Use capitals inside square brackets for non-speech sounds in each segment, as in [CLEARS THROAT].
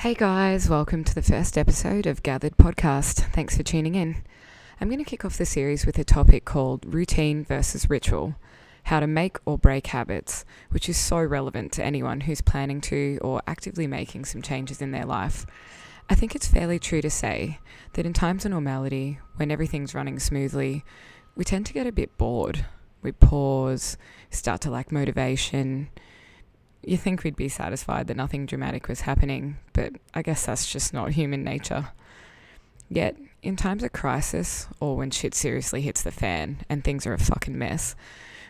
Hey guys, welcome to the first episode of Gathered Podcast. Thanks for tuning in. I'm going to kick off the series with a topic called routine versus ritual how to make or break habits, which is so relevant to anyone who's planning to or actively making some changes in their life. I think it's fairly true to say that in times of normality, when everything's running smoothly, we tend to get a bit bored. We pause, start to lack motivation, you think we'd be satisfied that nothing dramatic was happening, but I guess that's just not human nature. Yet, in times of crisis, or when shit seriously hits the fan and things are a fucking mess,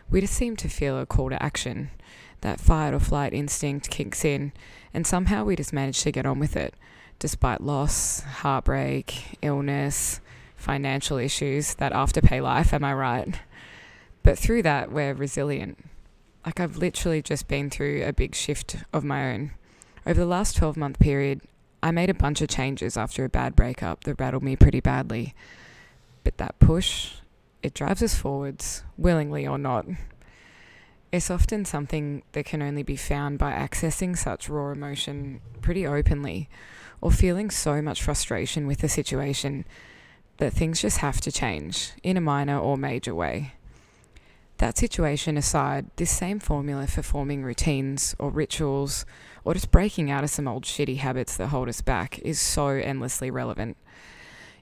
we just seem to feel a call to action. That fight or flight instinct kicks in, and somehow we just manage to get on with it, despite loss, heartbreak, illness, financial issues, that afterpay life, am I right? But through that, we're resilient like I've literally just been through a big shift of my own. Over the last 12 month period, I made a bunch of changes after a bad breakup that rattled me pretty badly. But that push, it drives us forwards, willingly or not. It's often something that can only be found by accessing such raw emotion pretty openly, or feeling so much frustration with the situation that things just have to change in a minor or major way. That situation aside, this same formula for forming routines or rituals or just breaking out of some old shitty habits that hold us back is so endlessly relevant.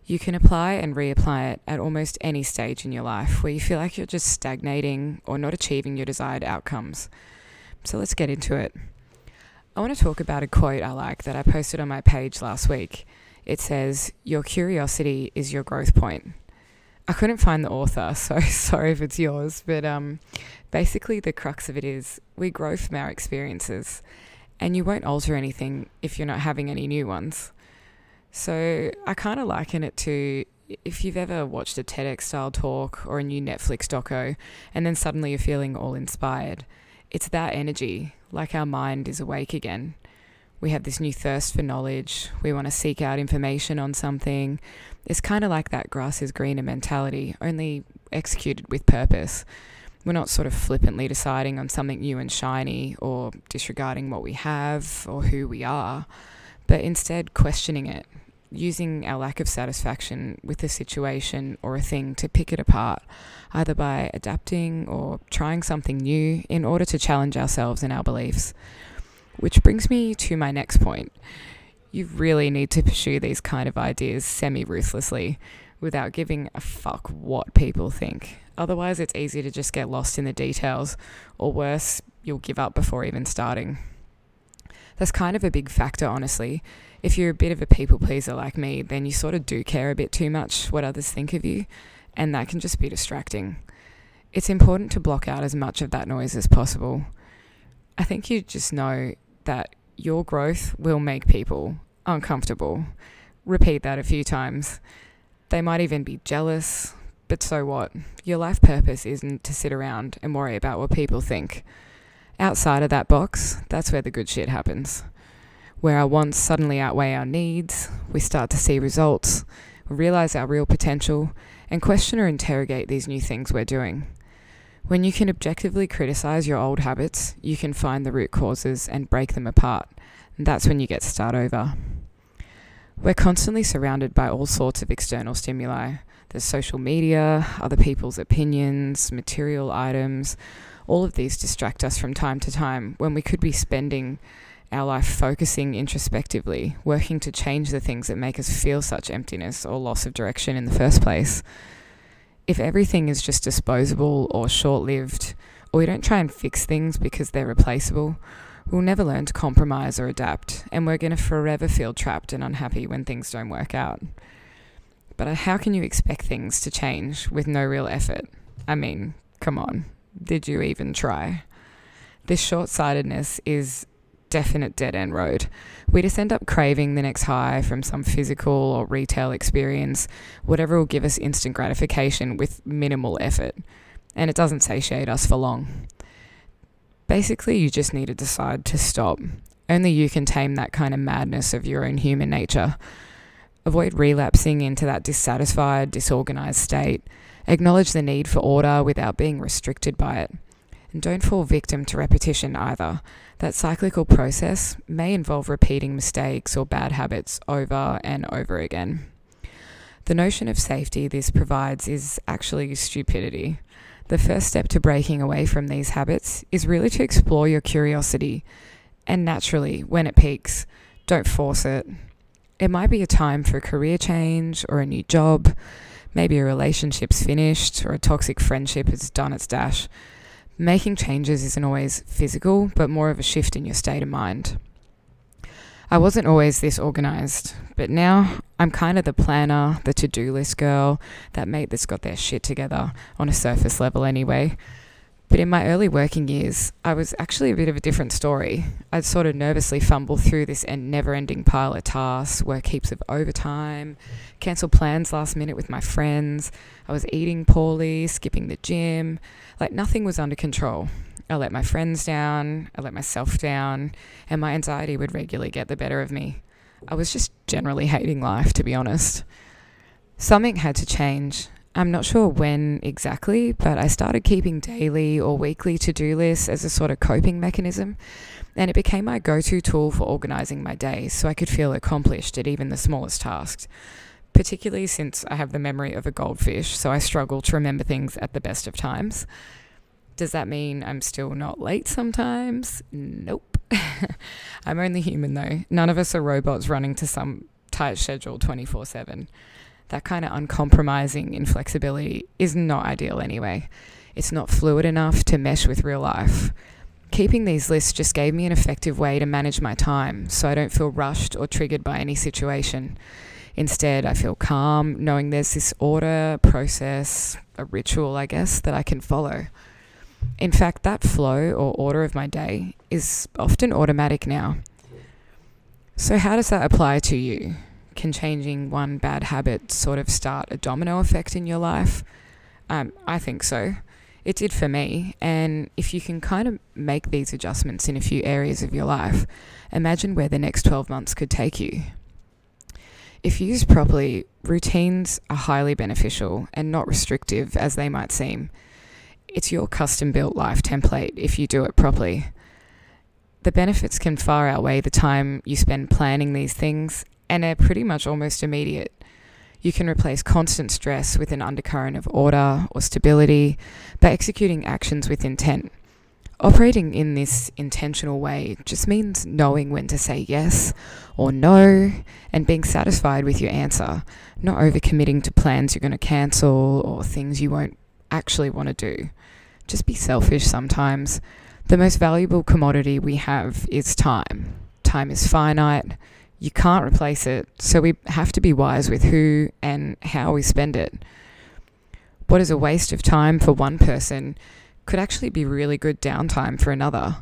You can apply and reapply it at almost any stage in your life where you feel like you're just stagnating or not achieving your desired outcomes. So let's get into it. I want to talk about a quote I like that I posted on my page last week. It says, Your curiosity is your growth point. I couldn't find the author, [LAUGHS] so sorry if it's yours. But um, basically, the crux of it is we grow from our experiences, and you won't alter anything if you're not having any new ones. So I kind of liken it to if you've ever watched a TEDx style talk or a new Netflix doco, and then suddenly you're feeling all inspired. It's that energy, like our mind is awake again we have this new thirst for knowledge. We want to seek out information on something. It's kind of like that grass is greener mentality, only executed with purpose. We're not sort of flippantly deciding on something new and shiny or disregarding what we have or who we are, but instead questioning it, using our lack of satisfaction with a situation or a thing to pick it apart, either by adapting or trying something new in order to challenge ourselves and our beliefs. Which brings me to my next point. You really need to pursue these kind of ideas semi ruthlessly without giving a fuck what people think. Otherwise, it's easy to just get lost in the details, or worse, you'll give up before even starting. That's kind of a big factor, honestly. If you're a bit of a people pleaser like me, then you sort of do care a bit too much what others think of you, and that can just be distracting. It's important to block out as much of that noise as possible. I think you just know that your growth will make people uncomfortable. Repeat that a few times. They might even be jealous, but so what? Your life purpose isn't to sit around and worry about what people think. Outside of that box, that's where the good shit happens. Where our wants suddenly outweigh our needs, we start to see results, realize our real potential, and question or interrogate these new things we're doing. When you can objectively criticize your old habits, you can find the root causes and break them apart. And that's when you get to start over. We're constantly surrounded by all sorts of external stimuli. There's social media, other people's opinions, material items. All of these distract us from time to time when we could be spending our life focusing introspectively, working to change the things that make us feel such emptiness or loss of direction in the first place if everything is just disposable or short lived, or we don't try and fix things because they're replaceable, we'll never learn to compromise or adapt, and we're going to forever feel trapped and unhappy when things don't work out. But uh, how can you expect things to change with no real effort? I mean, come on, did you even try? This short sightedness is definite dead end road. We just end up craving the next high from some physical or retail experience, whatever will give us instant gratification with minimal effort. And it doesn't satiate us for long. Basically, you just need to decide to stop. Only you can tame that kind of madness of your own human nature. Avoid relapsing into that dissatisfied, disorganized state. Acknowledge the need for order without being restricted by it And don't fall victim to repetition either. That cyclical process may involve repeating mistakes or bad habits over and over again. The notion of safety this provides is actually stupidity. The first step to breaking away from these habits is really to explore your curiosity. And naturally, when it peaks, don't force it. It might be a time for a career change or a new job. Maybe a relationship's finished or a toxic friendship has done its dash. Making changes isn't always physical, but more of a shift in your state of mind. I wasn't always this organized, but now I'm kind of the planner, the to do list girl, that mate that's got their shit together on a surface level anyway. But in my early working years, I was actually a bit of a different story. I'd sort of nervously fumble through this never ending pile of tasks, work heaps of overtime, cancel plans last minute with my friends. I was eating poorly, skipping the gym. Like nothing was under control. I let my friends down, I let myself down, and my anxiety would regularly get the better of me. I was just generally hating life, to be honest. Something had to change. I'm not sure when exactly, but I started keeping daily or weekly to do lists as a sort of coping mechanism, and it became my go to tool for organizing my days so I could feel accomplished at even the smallest tasks. Particularly since I have the memory of a goldfish, so I struggle to remember things at the best of times. Does that mean I'm still not late sometimes? Nope. [LAUGHS] I'm only human though. None of us are robots running to some tight schedule 24 7. That kind of uncompromising inflexibility is not ideal anyway. It's not fluid enough to mesh with real life. Keeping these lists just gave me an effective way to manage my time so I don't feel rushed or triggered by any situation. Instead, I feel calm knowing there's this order, process, a ritual, I guess, that I can follow. In fact, that flow or order of my day is often automatic now. So, how does that apply to you? Can changing one bad habit sort of start a domino effect in your life? Um, I think so. It did for me. And if you can kind of make these adjustments in a few areas of your life, imagine where the next 12 months could take you. If used properly, routines are highly beneficial and not restrictive as they might seem it's your custom built life template if you do it properly. The benefits can far outweigh the time you spend planning these things and are pretty much almost immediate. You can replace constant stress with an undercurrent of order or stability by executing actions with intent. Operating in this intentional way just means knowing when to say yes or no and being satisfied with your answer, not overcommitting to plans you're going to cancel or things you won't actually want to do. Just be selfish sometimes. The most valuable commodity we have is time. Time is finite. You can't replace it, so we have to be wise with who and how we spend it. What is a waste of time for one person could actually be really good downtime for another.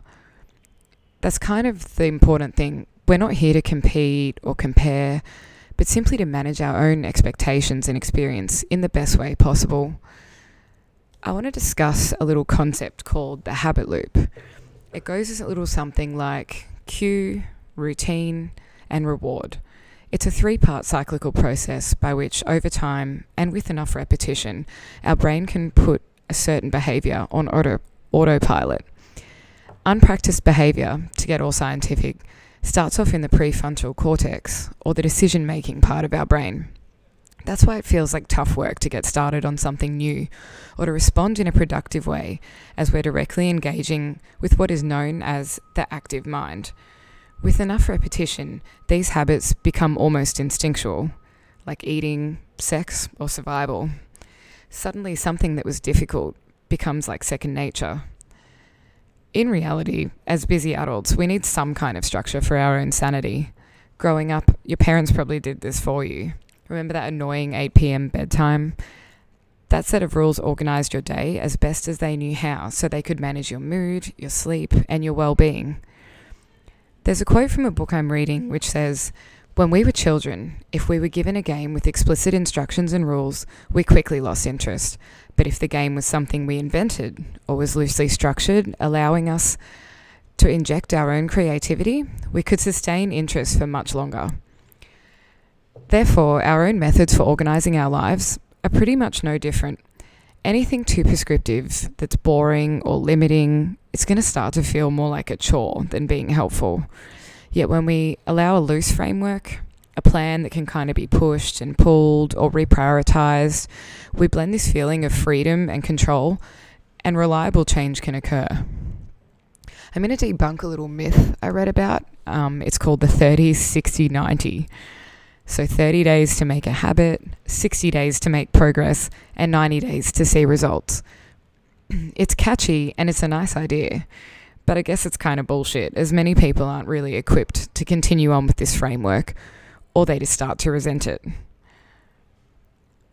That's kind of the important thing. We're not here to compete or compare, but simply to manage our own expectations and experience in the best way possible. I want to discuss a little concept called the habit loop. It goes as a little something like cue, routine, and reward. It's a three part cyclical process by which, over time and with enough repetition, our brain can put a certain behavior on auto, autopilot. Unpracticed behavior, to get all scientific, starts off in the prefrontal cortex, or the decision making part of our brain. That's why it feels like tough work to get started on something new or to respond in a productive way as we're directly engaging with what is known as the active mind. With enough repetition, these habits become almost instinctual, like eating, sex, or survival. Suddenly, something that was difficult becomes like second nature. In reality, as busy adults, we need some kind of structure for our own sanity. Growing up, your parents probably did this for you. Remember that annoying 8 pm bedtime? That set of rules organized your day as best as they knew how so they could manage your mood, your sleep, and your well being. There's a quote from a book I'm reading which says, When we were children, if we were given a game with explicit instructions and rules, we quickly lost interest. But if the game was something we invented or was loosely structured, allowing us to inject our own creativity, we could sustain interest for much longer. Therefore, our own methods for organising our lives are pretty much no different. Anything too prescriptive that's boring or limiting, it's going to start to feel more like a chore than being helpful. Yet when we allow a loose framework, a plan that can kind of be pushed and pulled or reprioritized, we blend this feeling of freedom and control, and reliable change can occur. I'm going to debunk a little myth I read about. Um, it's called the 30 60 90. So 30 days to make a habit, 60 days to make progress, and 90 days to see results. [CLEARS THROAT] It's catchy and it's a nice idea, but I guess it's kind of bullshit, as many people aren't really equipped to continue on with this framework, or they just start to resent it.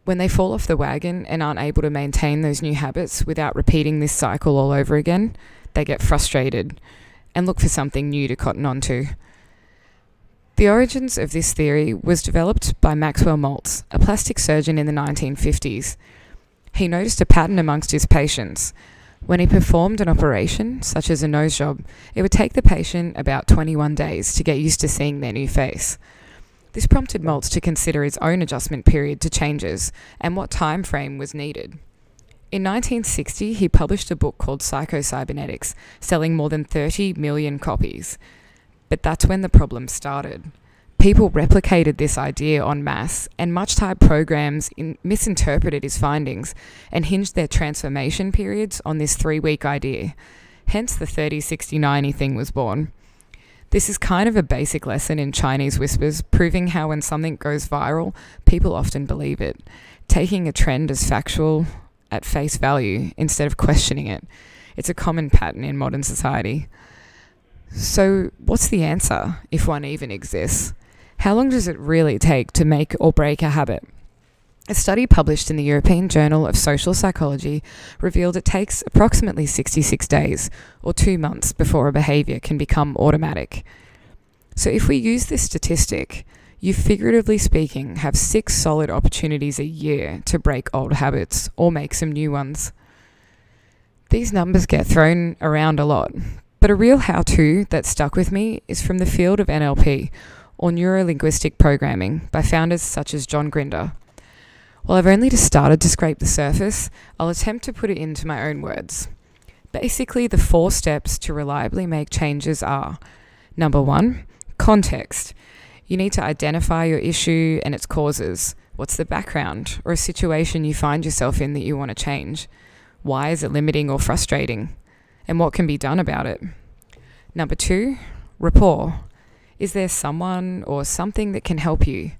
When they fall off the wagon and aren't able to maintain those new habits without repeating this cycle all over again, they get frustrated and look for something new to cotton onto. The origins of this theory was developed by Maxwell Maltz, a plastic surgeon in the 1950s. He noticed a pattern amongst his patients. When he performed an operation, such as a nose job, it would take the patient about 21 days to get used to seeing their new face. This prompted Maltz to consider his own adjustment period to changes and what time frame was needed. In 1960, he published a book called Psychocybernetics, selling more than 30 million copies. But that's when the problem started. People replicated this idea en masse, and much type programs in, misinterpreted his findings and hinged their transformation periods on this three week idea. Hence, the 30 60 90 thing was born. This is kind of a basic lesson in Chinese whispers, proving how when something goes viral, people often believe it, taking a trend as factual at face value instead of questioning it. It's a common pattern in modern society. So, what's the answer if one even exists? How long does it really take to make or break a habit? A study published in the European Journal of Social Psychology revealed it takes approximately 66 days or two months before a behaviour can become automatic. So, if we use this statistic, you figuratively speaking have six solid opportunities a year to break old habits or make some new ones. These numbers get thrown around a lot, but a real how to that stuck with me is from the field of NLP, or Neuro Linguistic Programming, by founders such as John Grinder. While I've only just started to scrape the surface, I'll attempt to put it into my own words. Basically, the four steps to reliably make changes are number one, context. You need to identify your issue and its causes. What's the background or a situation you find yourself in that you want to change? Why is it limiting or frustrating? And what can be done about it. Number two, rapport. Is there someone or something that can help you?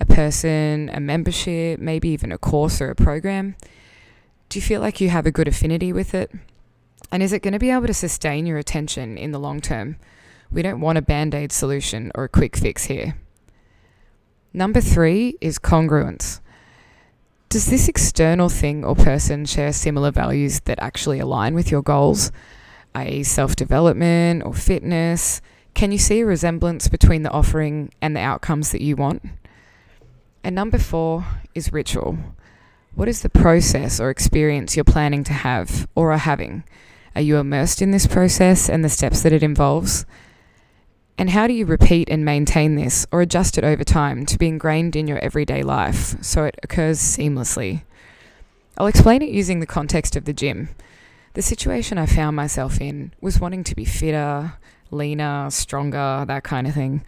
A person, a membership, maybe even a course or a program? Do you feel like you have a good affinity with it? And is it going to be able to sustain your attention in the long term? We don't want a band aid solution or a quick fix here. Number three is congruence. Does this external thing or person share similar values that actually align with your goals, i.e., self development or fitness? Can you see a resemblance between the offering and the outcomes that you want? And number four is ritual. What is the process or experience you're planning to have or are having? Are you immersed in this process and the steps that it involves? And how do you repeat and maintain this or adjust it over time to be ingrained in your everyday life so it occurs seamlessly? I'll explain it using the context of the gym. The situation I found myself in was wanting to be fitter, leaner, stronger, that kind of thing.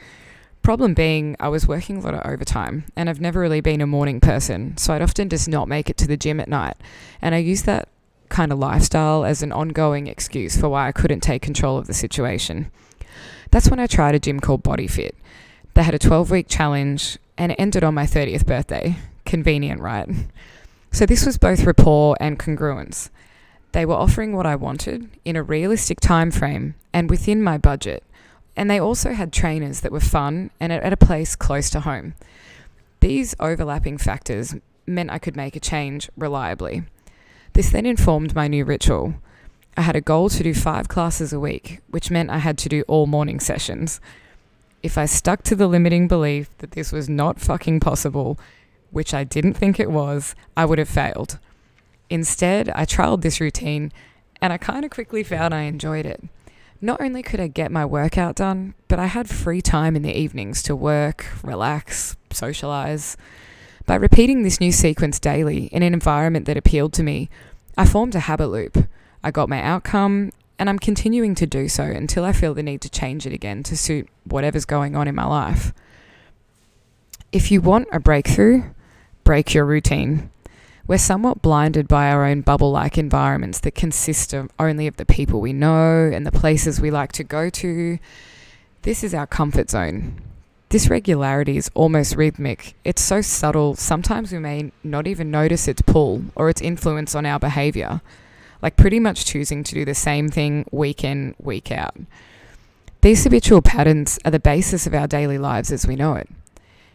Problem being, I was working a lot of overtime and I've never really been a morning person, so I'd often just not make it to the gym at night. And I used that kind of lifestyle as an ongoing excuse for why I couldn't take control of the situation. That's when I tried a gym called Body Fit. They had a 12 week challenge and it ended on my 30th birthday. Convenient, right? So this was both rapport and congruence. They were offering what I wanted in a realistic time frame and within my budget. And they also had trainers that were fun and at a place close to home. These overlapping factors meant I could make a change reliably. This then informed my new ritual. I had a goal to do five classes a week, which meant I had to do all morning sessions. If I stuck to the limiting belief that this was not fucking possible, which I didn't think it was, I would have failed. Instead, I trialed this routine and I kind of quickly found I enjoyed it. Not only could I get my workout done, but I had free time in the evenings to work, relax, socialize. By repeating this new sequence daily in an environment that appealed to me, I formed a habit loop. I got my outcome, and I'm continuing to do so until I feel the need to change it again to suit whatever's going on in my life. If you want a breakthrough, break your routine. We're somewhat blinded by our own bubble like environments that consist of only of the people we know and the places we like to go to. This is our comfort zone. This regularity is almost rhythmic. It's so subtle, sometimes we may not even notice its pull or its influence on our behavior, like pretty much choosing to do the same thing week in, week out. These habitual patterns are the basis of our daily lives as we know it.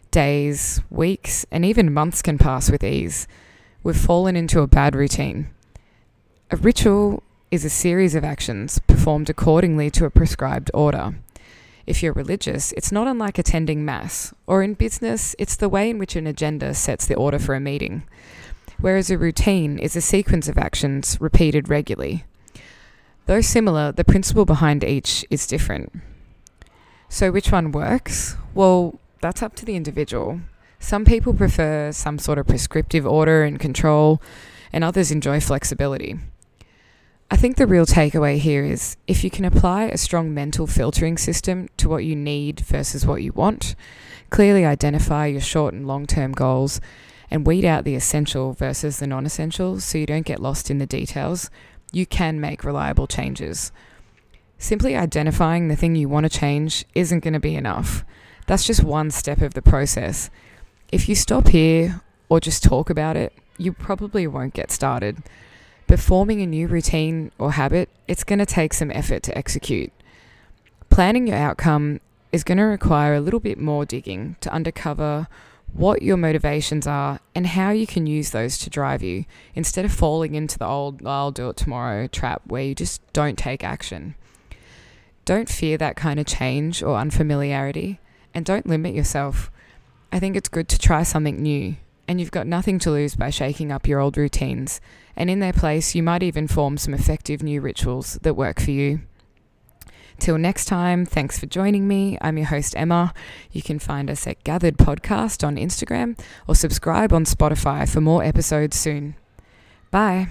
Days, weeks, and even months can pass with ease. We've fallen into a bad routine. A ritual is a series of actions performed accordingly to a prescribed order. If you're religious, it's not unlike attending Mass, or in business, it's the way in which an agenda sets the order for a meeting, whereas a routine is a sequence of actions repeated regularly. Though similar, the principle behind each is different. So, which one works? Well, that's up to the individual. Some people prefer some sort of prescriptive order and control, and others enjoy flexibility. I think the real takeaway here is if you can apply a strong mental filtering system to what you need versus what you want, clearly identify your short and long term goals, and weed out the essential versus the non essential so you don't get lost in the details, you can make reliable changes. Simply identifying the thing you want to change isn't going to be enough. That's just one step of the process. If you stop here or just talk about it, you probably won't get started. But forming a new routine or habit, it's going to take some effort to execute. Planning your outcome is going to require a little bit more digging to uncover what your motivations are and how you can use those to drive you instead of falling into the old I'll do it tomorrow trap where you just don't take action. Don't fear that kind of change or unfamiliarity and don't limit yourself. I think it's good to try something new and you've got nothing to lose by shaking up your old routines. And in their place, you might even form some effective new rituals that work for you. Till next time, thanks for joining me. I'm your host, Emma. You can find us at Gathered Podcast on Instagram or subscribe on Spotify for more episodes soon. Bye.